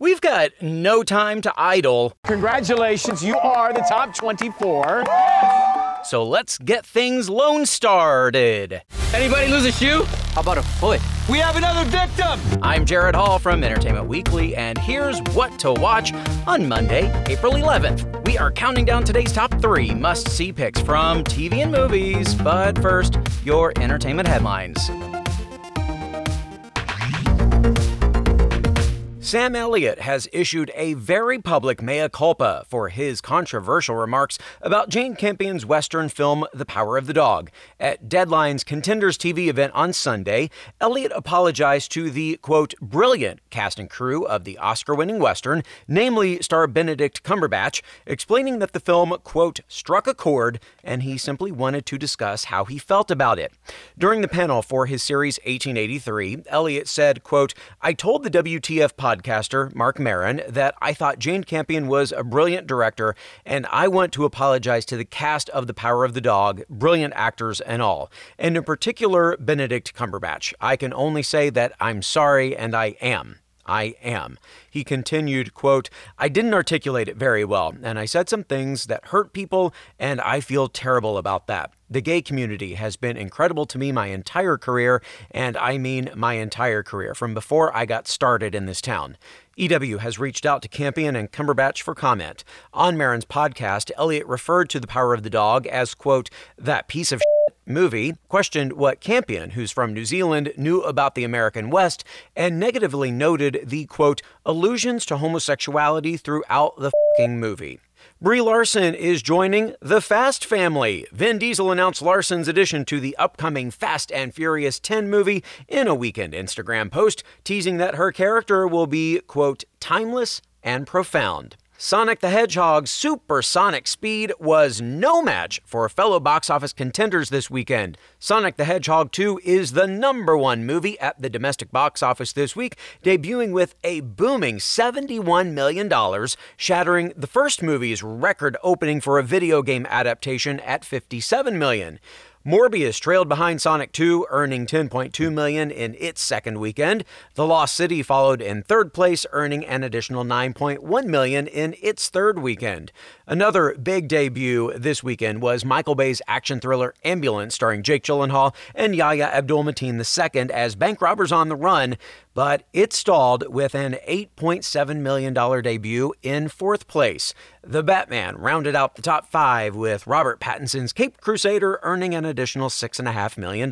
We've got no time to idle. Congratulations, you are the top 24. So let's get things lone started. Anybody lose a shoe? How about a foot? We have another victim. I'm Jared Hall from Entertainment Weekly, and here's what to watch on Monday, April 11th. We are counting down today's top three must see picks from TV and movies, but first, your entertainment headlines. Sam Elliott has issued a very public mea culpa for his controversial remarks about Jane Campion's Western film The Power of the Dog. At Deadline's Contenders TV event on Sunday, Elliott apologized to the, quote, brilliant cast and crew of the Oscar winning Western, namely star Benedict Cumberbatch, explaining that the film, quote, struck a chord and he simply wanted to discuss how he felt about it. During the panel for his series 1883, Elliott said, quote, I told the WTF podcast podcaster, Marc Maron, that I thought Jane Campion was a brilliant director, and I want to apologize to the cast of The Power of the Dog, brilliant actors and all, and in particular, Benedict Cumberbatch. I can only say that I'm sorry, and I am. I am. He continued, quote, I didn't articulate it very well, and I said some things that hurt people, and I feel terrible about that. The gay community has been incredible to me my entire career, and I mean my entire career, from before I got started in this town. EW has reached out to Campion and Cumberbatch for comment. On Maron's podcast, Elliott referred to The Power of the Dog as, quote, that piece of movie, questioned what Campion, who's from New Zealand, knew about the American West, and negatively noted the, quote, allusions to homosexuality throughout the movie. Brie Larson is joining the Fast family. Vin Diesel announced Larson's addition to the upcoming Fast and Furious 10 movie in a weekend Instagram post, teasing that her character will be, quote, timeless and profound. Sonic the Hedgehog's supersonic speed was no match for fellow box office contenders this weekend. Sonic the Hedgehog 2 is the number one movie at the domestic box office this week, debuting with a booming $71 million, shattering the first movie's record opening for a video game adaptation at $57 million. Morbius trailed behind Sonic 2, earning 10.2 million in its second weekend. The Lost City followed in third place, earning an additional 9.1 million in its third weekend. Another big debut this weekend was Michael Bay's action thriller Ambulance, starring Jake Gyllenhaal and Yahya Abdul-Mateen II as bank robbers on the run, but it stalled with an $8.7 million debut in fourth place. The Batman rounded out the top five with Robert Pattinson's Cape Crusader earning an additional $6.5 million.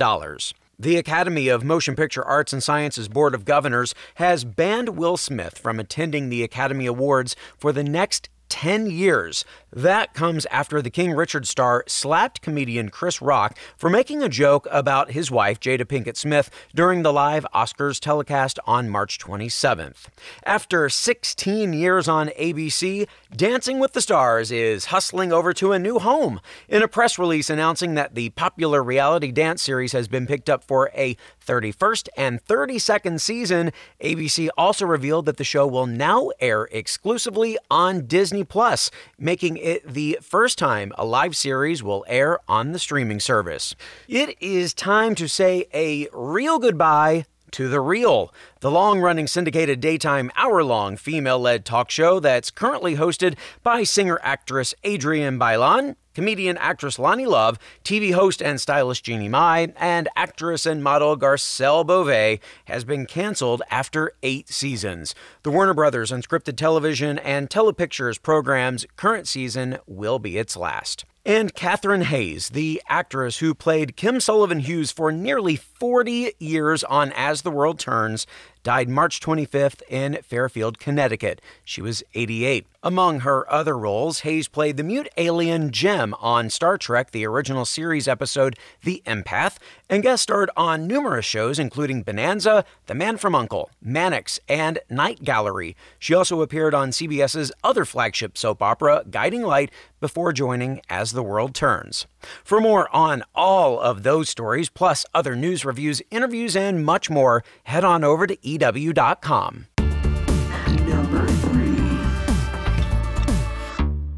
The Academy of Motion Picture Arts and Sciences Board of Governors has banned Will Smith from attending the Academy Awards for the next 10 years. That comes after the King Richard star slapped comedian Chris Rock for making a joke about his wife, Jada Pinkett Smith, during the live Oscars telecast on March 27th. After 16 years on ABC, Dancing with the Stars is hustling over to a new home. In a press release announcing that the popular reality dance series has been picked up for a 31st and 32nd season, ABC also revealed that the show will now air exclusively on Disney Plus, making it the first time a live series will air on the streaming service. It is time to say a real goodbye to The Real, the long running syndicated daytime hour long female led talk show that's currently hosted by singer actress Adrienne Bailon, comedian actress Loni Love, TV host and stylist Jeannie Mai, and actress and model Garcelle Beauvais has been canceled after eight seasons. The Warner Brothers unscripted television and telepictures program's current season will be its last. And Kathryn Hays, the actress who played Kim Sullivan Hughes for nearly 40 years on As the World Turns, died March 25th in Fairfield, Connecticut. She was 88. Among her other roles, Hays played the mute alien Gem on Star Trek, the original series episode The Empath, and guest starred on numerous shows including Bonanza, The Man from Uncle, Mannix, and Night Gallery. She also appeared on CBS's other flagship soap opera, Guiding Light, before joining As the World Turns. For more on all of those stories, plus other news reviews, interviews, and much more, head on over to EW.com.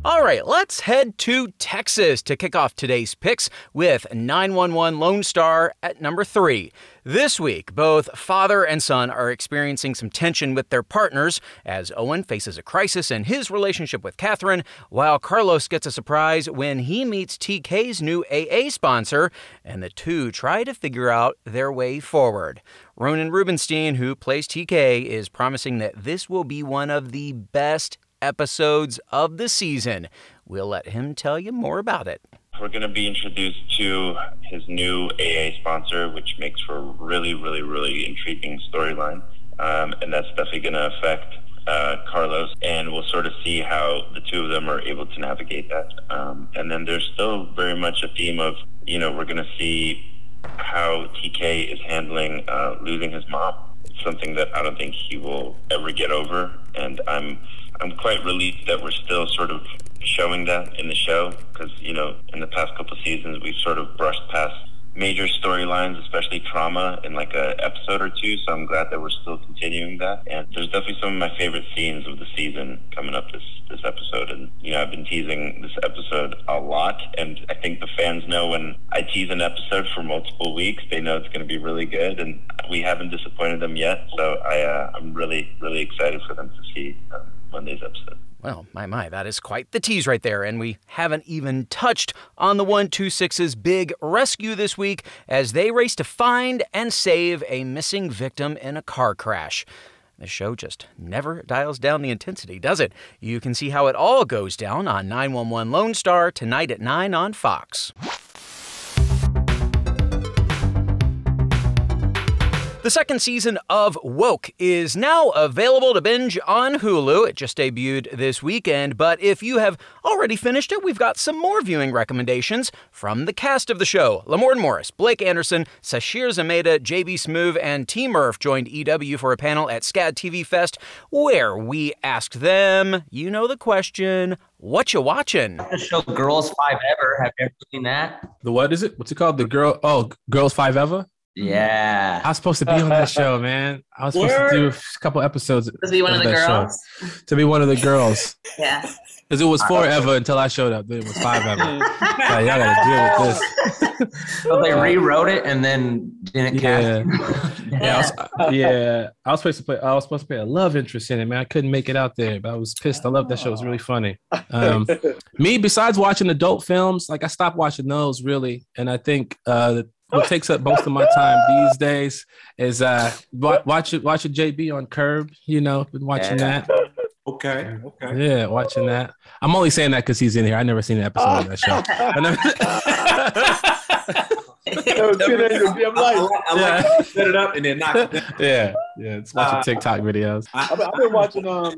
all right, let's head to Texas to kick off today's picks with 911 Lone Star at number three. This week, both father and son are experiencing some tension with their partners as Owen faces a crisis in his relationship with Catherine, while Carlos gets a surprise when he meets TK's new AA sponsor, and the two try to figure out their way forward. Ronen Rubinstein, who plays TK, is promising that this will be one of the best episodes of the season. We'll let him tell you more about it. We're going to be introduced to his new AA sponsor, which makes for a really, really, really intriguing storyline. Um, and that's definitely going to affect uh, Carlos, and we'll sort of see how the two of them are able to navigate that. Um, and then there's still very much a theme of, you know, we're going to see how TK is handling uh, losing his mom. It's something that I don't think he will ever get over, and I'm I'm quite relieved that we're still sort of showing that in the show because you know in the past couple seasons we've sort of brushed past major storylines, especially trauma, in like a episode or two. So I'm glad that we're still continuing that. And there's definitely some of my favorite scenes of the season coming up this this episode. And you know, I've been teasing this episode a lot, and I think the fans know when I tease an episode for multiple weeks, they know it's going to be really good, and we haven't disappointed them yet. So I uh, I'm really really excited for them to see. Um, Monday's episode. Well, my, my, that is quite the tease right there. And we haven't even touched on the 126's big rescue this week as they race to find and save a missing victim in a car crash. The show just never dials down the intensity, does it? You can see how it all goes down on 911 Lone Star tonight at 9 on Fox. The second season of Woke is now available to binge on Hulu. It just debuted this weekend, but if you have already finished it, we've got some more viewing recommendations from the cast of the show. Lamorne Morris, Blake Anderson, Sasheer Zamata, JB Smoove, and T Murph joined EW for a panel at SCAD TV Fest where we asked them, you know the question, what you watching? The show Girls Five Ever. Have you ever seen that? The what is it? What's it called? The girl? Oh, Girls Five Ever. Yeah. I was supposed to be on that show, man. I was supposed Word. to do a couple episodes. To be one of, of the girls. Show. To be one of the girls. yeah. Because it was forever until I showed up. Then it was five ever. y'all gotta deal with this. So they rewrote it and then didn't yeah. cast. yeah, I was, yeah. I was supposed to play. I was supposed to play a love interest in it, man. I couldn't make it out there, but I was pissed. I love that show. It was really funny. Um, me, besides watching adult films, like I stopped watching those really, and I think uh, what takes up most of my time these days is uh watch it watching JB on Curb. You know, been watching yeah. that. Okay. Okay. Yeah, watching that. I'm only saying that because he's in here. I never seen an episode of that show. I never... yeah. set it up and then knock it down. Yeah, yeah. It's watching uh, TikTok videos. I, have been watching um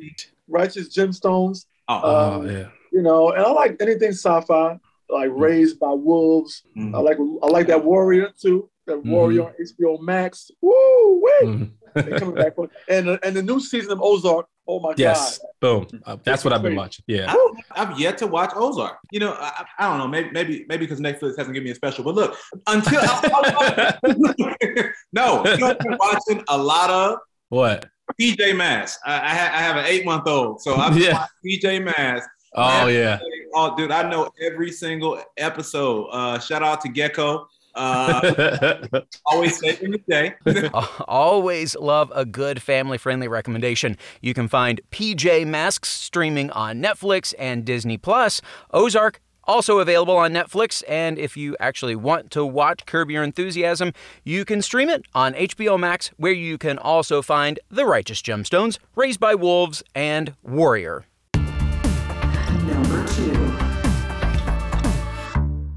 Righteous Gemstones. Oh, um, yeah. You know, and I like anything sci-fi like mm-hmm. Raised by Wolves. Mm-hmm. I like I like that Warrior too. That mm-hmm. Warrior on HBO Max. Woo, wait. Mm-hmm. coming back and and the new season of Ozark. Oh my yes. god! Yes, boom. Uh, that's what I've been watching. Yeah, I've yet to watch Ozark. You know, I, I don't know. Maybe maybe maybe because Netflix hasn't given me a special. But look, until I, no, I've been watching a lot of what PJ Masks. I, I, ha- I have an eight month old, so I've yeah. PJ Masks. Oh yeah. Oh, dude, I know every single episode. Uh, shout out to Gekko. Uh, always saving the day. always love a good family friendly recommendation. You can find PJ Masks streaming on Netflix and Disney Plus. Ozark also available on Netflix, and if you actually want to watch Curb Your Enthusiasm, you can stream it on HBO Max, where you can also find The Righteous Gemstones, Raised by Wolves, and Warrior.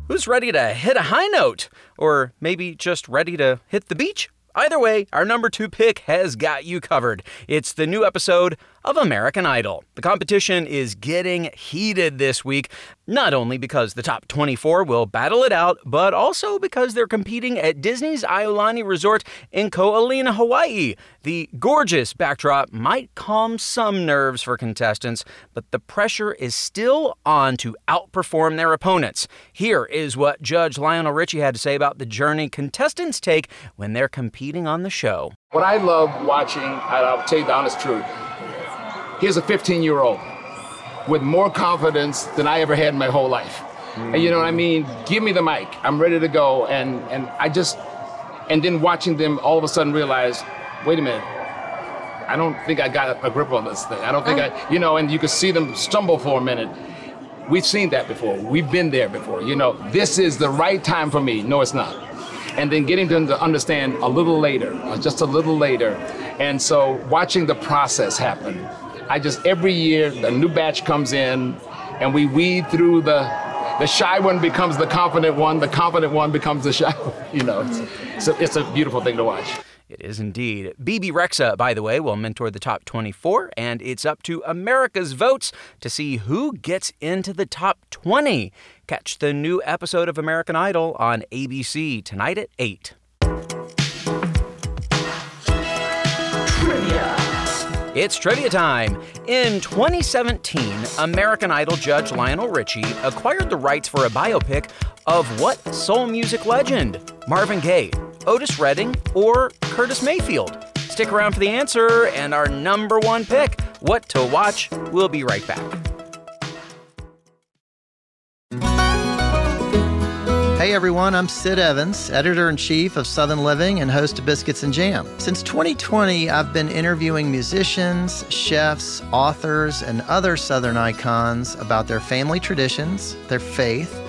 Who's ready to hit a high note? Or maybe just ready to hit the beach? Either way, our number two pick has got you covered. It's the new episode of American Idol. The competition is getting heated this week, not only because the top 24 will battle it out, but also because they're competing at Disney's Aulani Resort in Ko Olina, Hawaii. The gorgeous backdrop might calm some nerves for contestants, but the pressure is still on to outperform their opponents. Here is what Judge Lionel Richie had to say about the journey contestants take when they're competing on the show. What I love watching, I'll tell you the honest truth, here's a 15 year old with more confidence than I ever had in my whole life. Mm-hmm. And you know what I mean? Give me the mic. I'm ready to go. And and I just and then watching them all of a sudden realize, wait a minute, I don't think I got a grip on this thing. I don't think I, you know, and you could see them stumble for a minute. We've seen that before. We've been there before. You know, this is the right time for me. No, it's not. And then getting them to understand a little later, uh, just a little later. And so watching the process happen I just every year a new batch comes in, and we weed through the the shy one becomes the confident one, the confident one becomes the shy. You know, it's it's a beautiful thing to watch. It is indeed. Bebe Rexha, by the way, will mentor the top 24, and it's up to America's votes to see who gets into the top 20. Catch the new episode of American Idol on ABC tonight at 8. Trivia. It's trivia time. In 2017, American Idol judge Lionel Richie acquired the rights for a biopic of what soul music legend? Marvin Gaye, Otis Redding, or Curtis Mayfield? Stick around for the answer and our number one pick, What to Watch. We'll be right back. Hey everyone, I'm Sid Evans, editor in chief of Southern Living and host of Biscuits and Jam. Since 2020, I've been interviewing musicians, chefs, authors, and other Southern icons about their family traditions, their faith,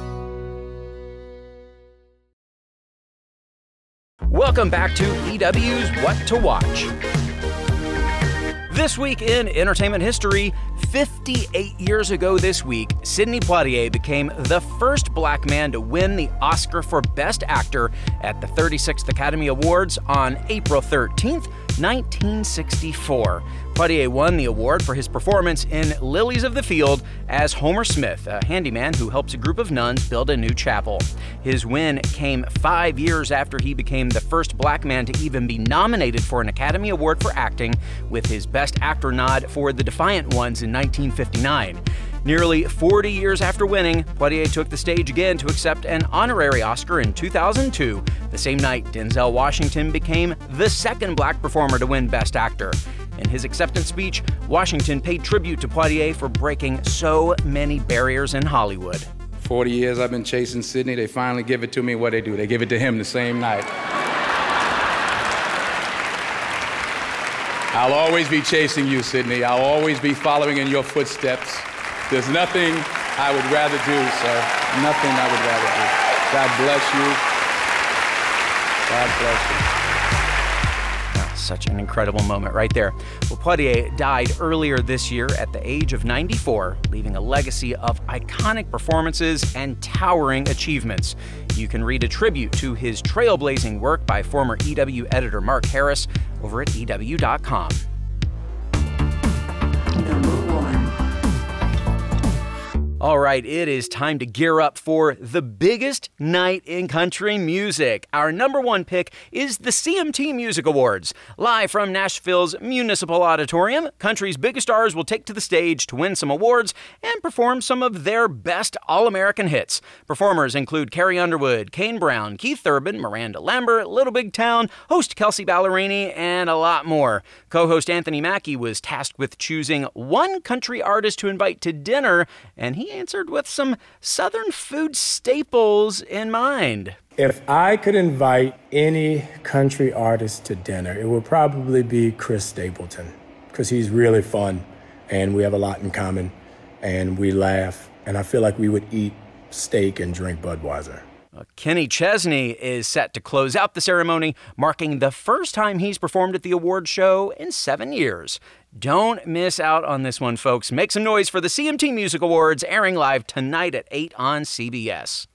Welcome back to EW's What to Watch. This week in entertainment history, 58 years ago this week, Sidney Poitier became the first black man to win the Oscar for Best Actor at the 36th Academy Awards on April 13th, 1964. Poitier won the award for his performance in Lilies of the Field as Homer Smith, a handyman who helps a group of nuns build a new chapel. His win came five years after he became the first black man to even be nominated for an Academy Award for acting, with his Best Actor nod for The Defiant Ones in 1959. Nearly 40 years after winning, Poitier took the stage again to accept an honorary Oscar in 2002, the same night Denzel Washington became the second black performer to win Best Actor. In his acceptance speech, Washington paid tribute to Poitier for breaking so many barriers in Hollywood. 40 years I've been chasing Sidney. They finally give it to me. What they do? They give it to him the same night. I'll always be chasing you, Sidney. I'll always be following in your footsteps. There's nothing I would rather do, sir. Nothing I would rather do. God bless you. God bless you. Such an incredible moment right there. Well, Poitier died earlier this year at the age of 94, leaving a legacy of iconic performances and towering achievements. You can read a tribute to his trailblazing work by former EW editor Mark Harris over at EW.com. All right, it is time to gear up for the biggest night in country music. Our number one pick is the CMT Music Awards. Live from Nashville's Municipal Auditorium, country's biggest stars will take to the stage to win some awards and perform some of their best All American hits. Performers include Carrie Underwood, Kane Brown, Keith Urban, Miranda Lambert, Little Big Town, host Kelsea Ballerini, and a lot more. Co host Anthony Mackie was tasked with choosing one country artist to invite to dinner, and he answered with some Southern food staples in mind. If I could invite any country artist to dinner, it would probably be Chris Stapleton because he's really fun and we have a lot in common. and we laugh. And I feel like we would eat steak and drink Budweiser. Kenny Chesney is set to close out the ceremony, marking the first time he's performed at the award show in seven years. Don't miss out on this one, folks. Make some noise for the CMT Music Awards airing live tonight at 8 on CBS.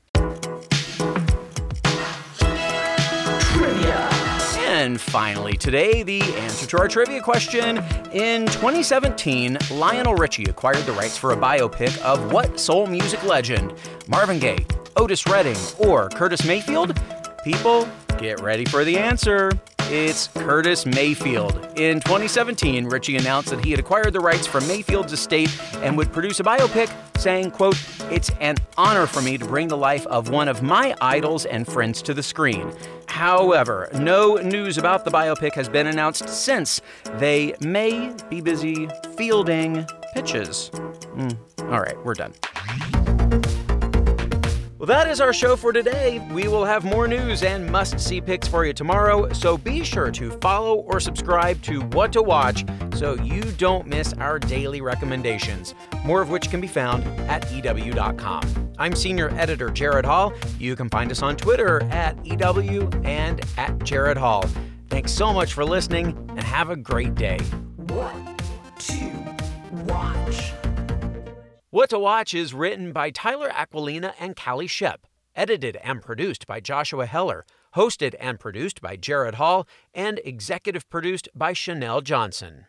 And finally, today, the answer to our trivia question. In 2017, Lionel Richie acquired the rights for a biopic of what soul music legend? Marvin Gaye, Otis Redding, or Curtis Mayfield? People, get ready for the answer. It's Curtis Mayfield. In 2017, Richie announced that he had acquired the rights from Mayfield's estate and would produce a biopic, saying, quote, It's an honor for me to bring the life of one of my idols and friends to the screen. However, no news about the biopic has been announced since. They may be busy fielding pitches. Mm, all right, we're done. Well, that is our show for today. We will have more news and must see picks for you tomorrow, so be sure to follow or subscribe to What to Watch so you don't miss our daily recommendations, more of which can be found at EW.com. I'm senior editor Jared Hall. You can find us on Twitter at EW and at Jared Hall. Thanks so much for listening and have a great day. What to watch? What to Watch is written by Tyler Aquilina and Callie Shep, edited and produced by Joshua Heller, hosted and produced by Jared Hall, and executive produced by Chanel Johnson.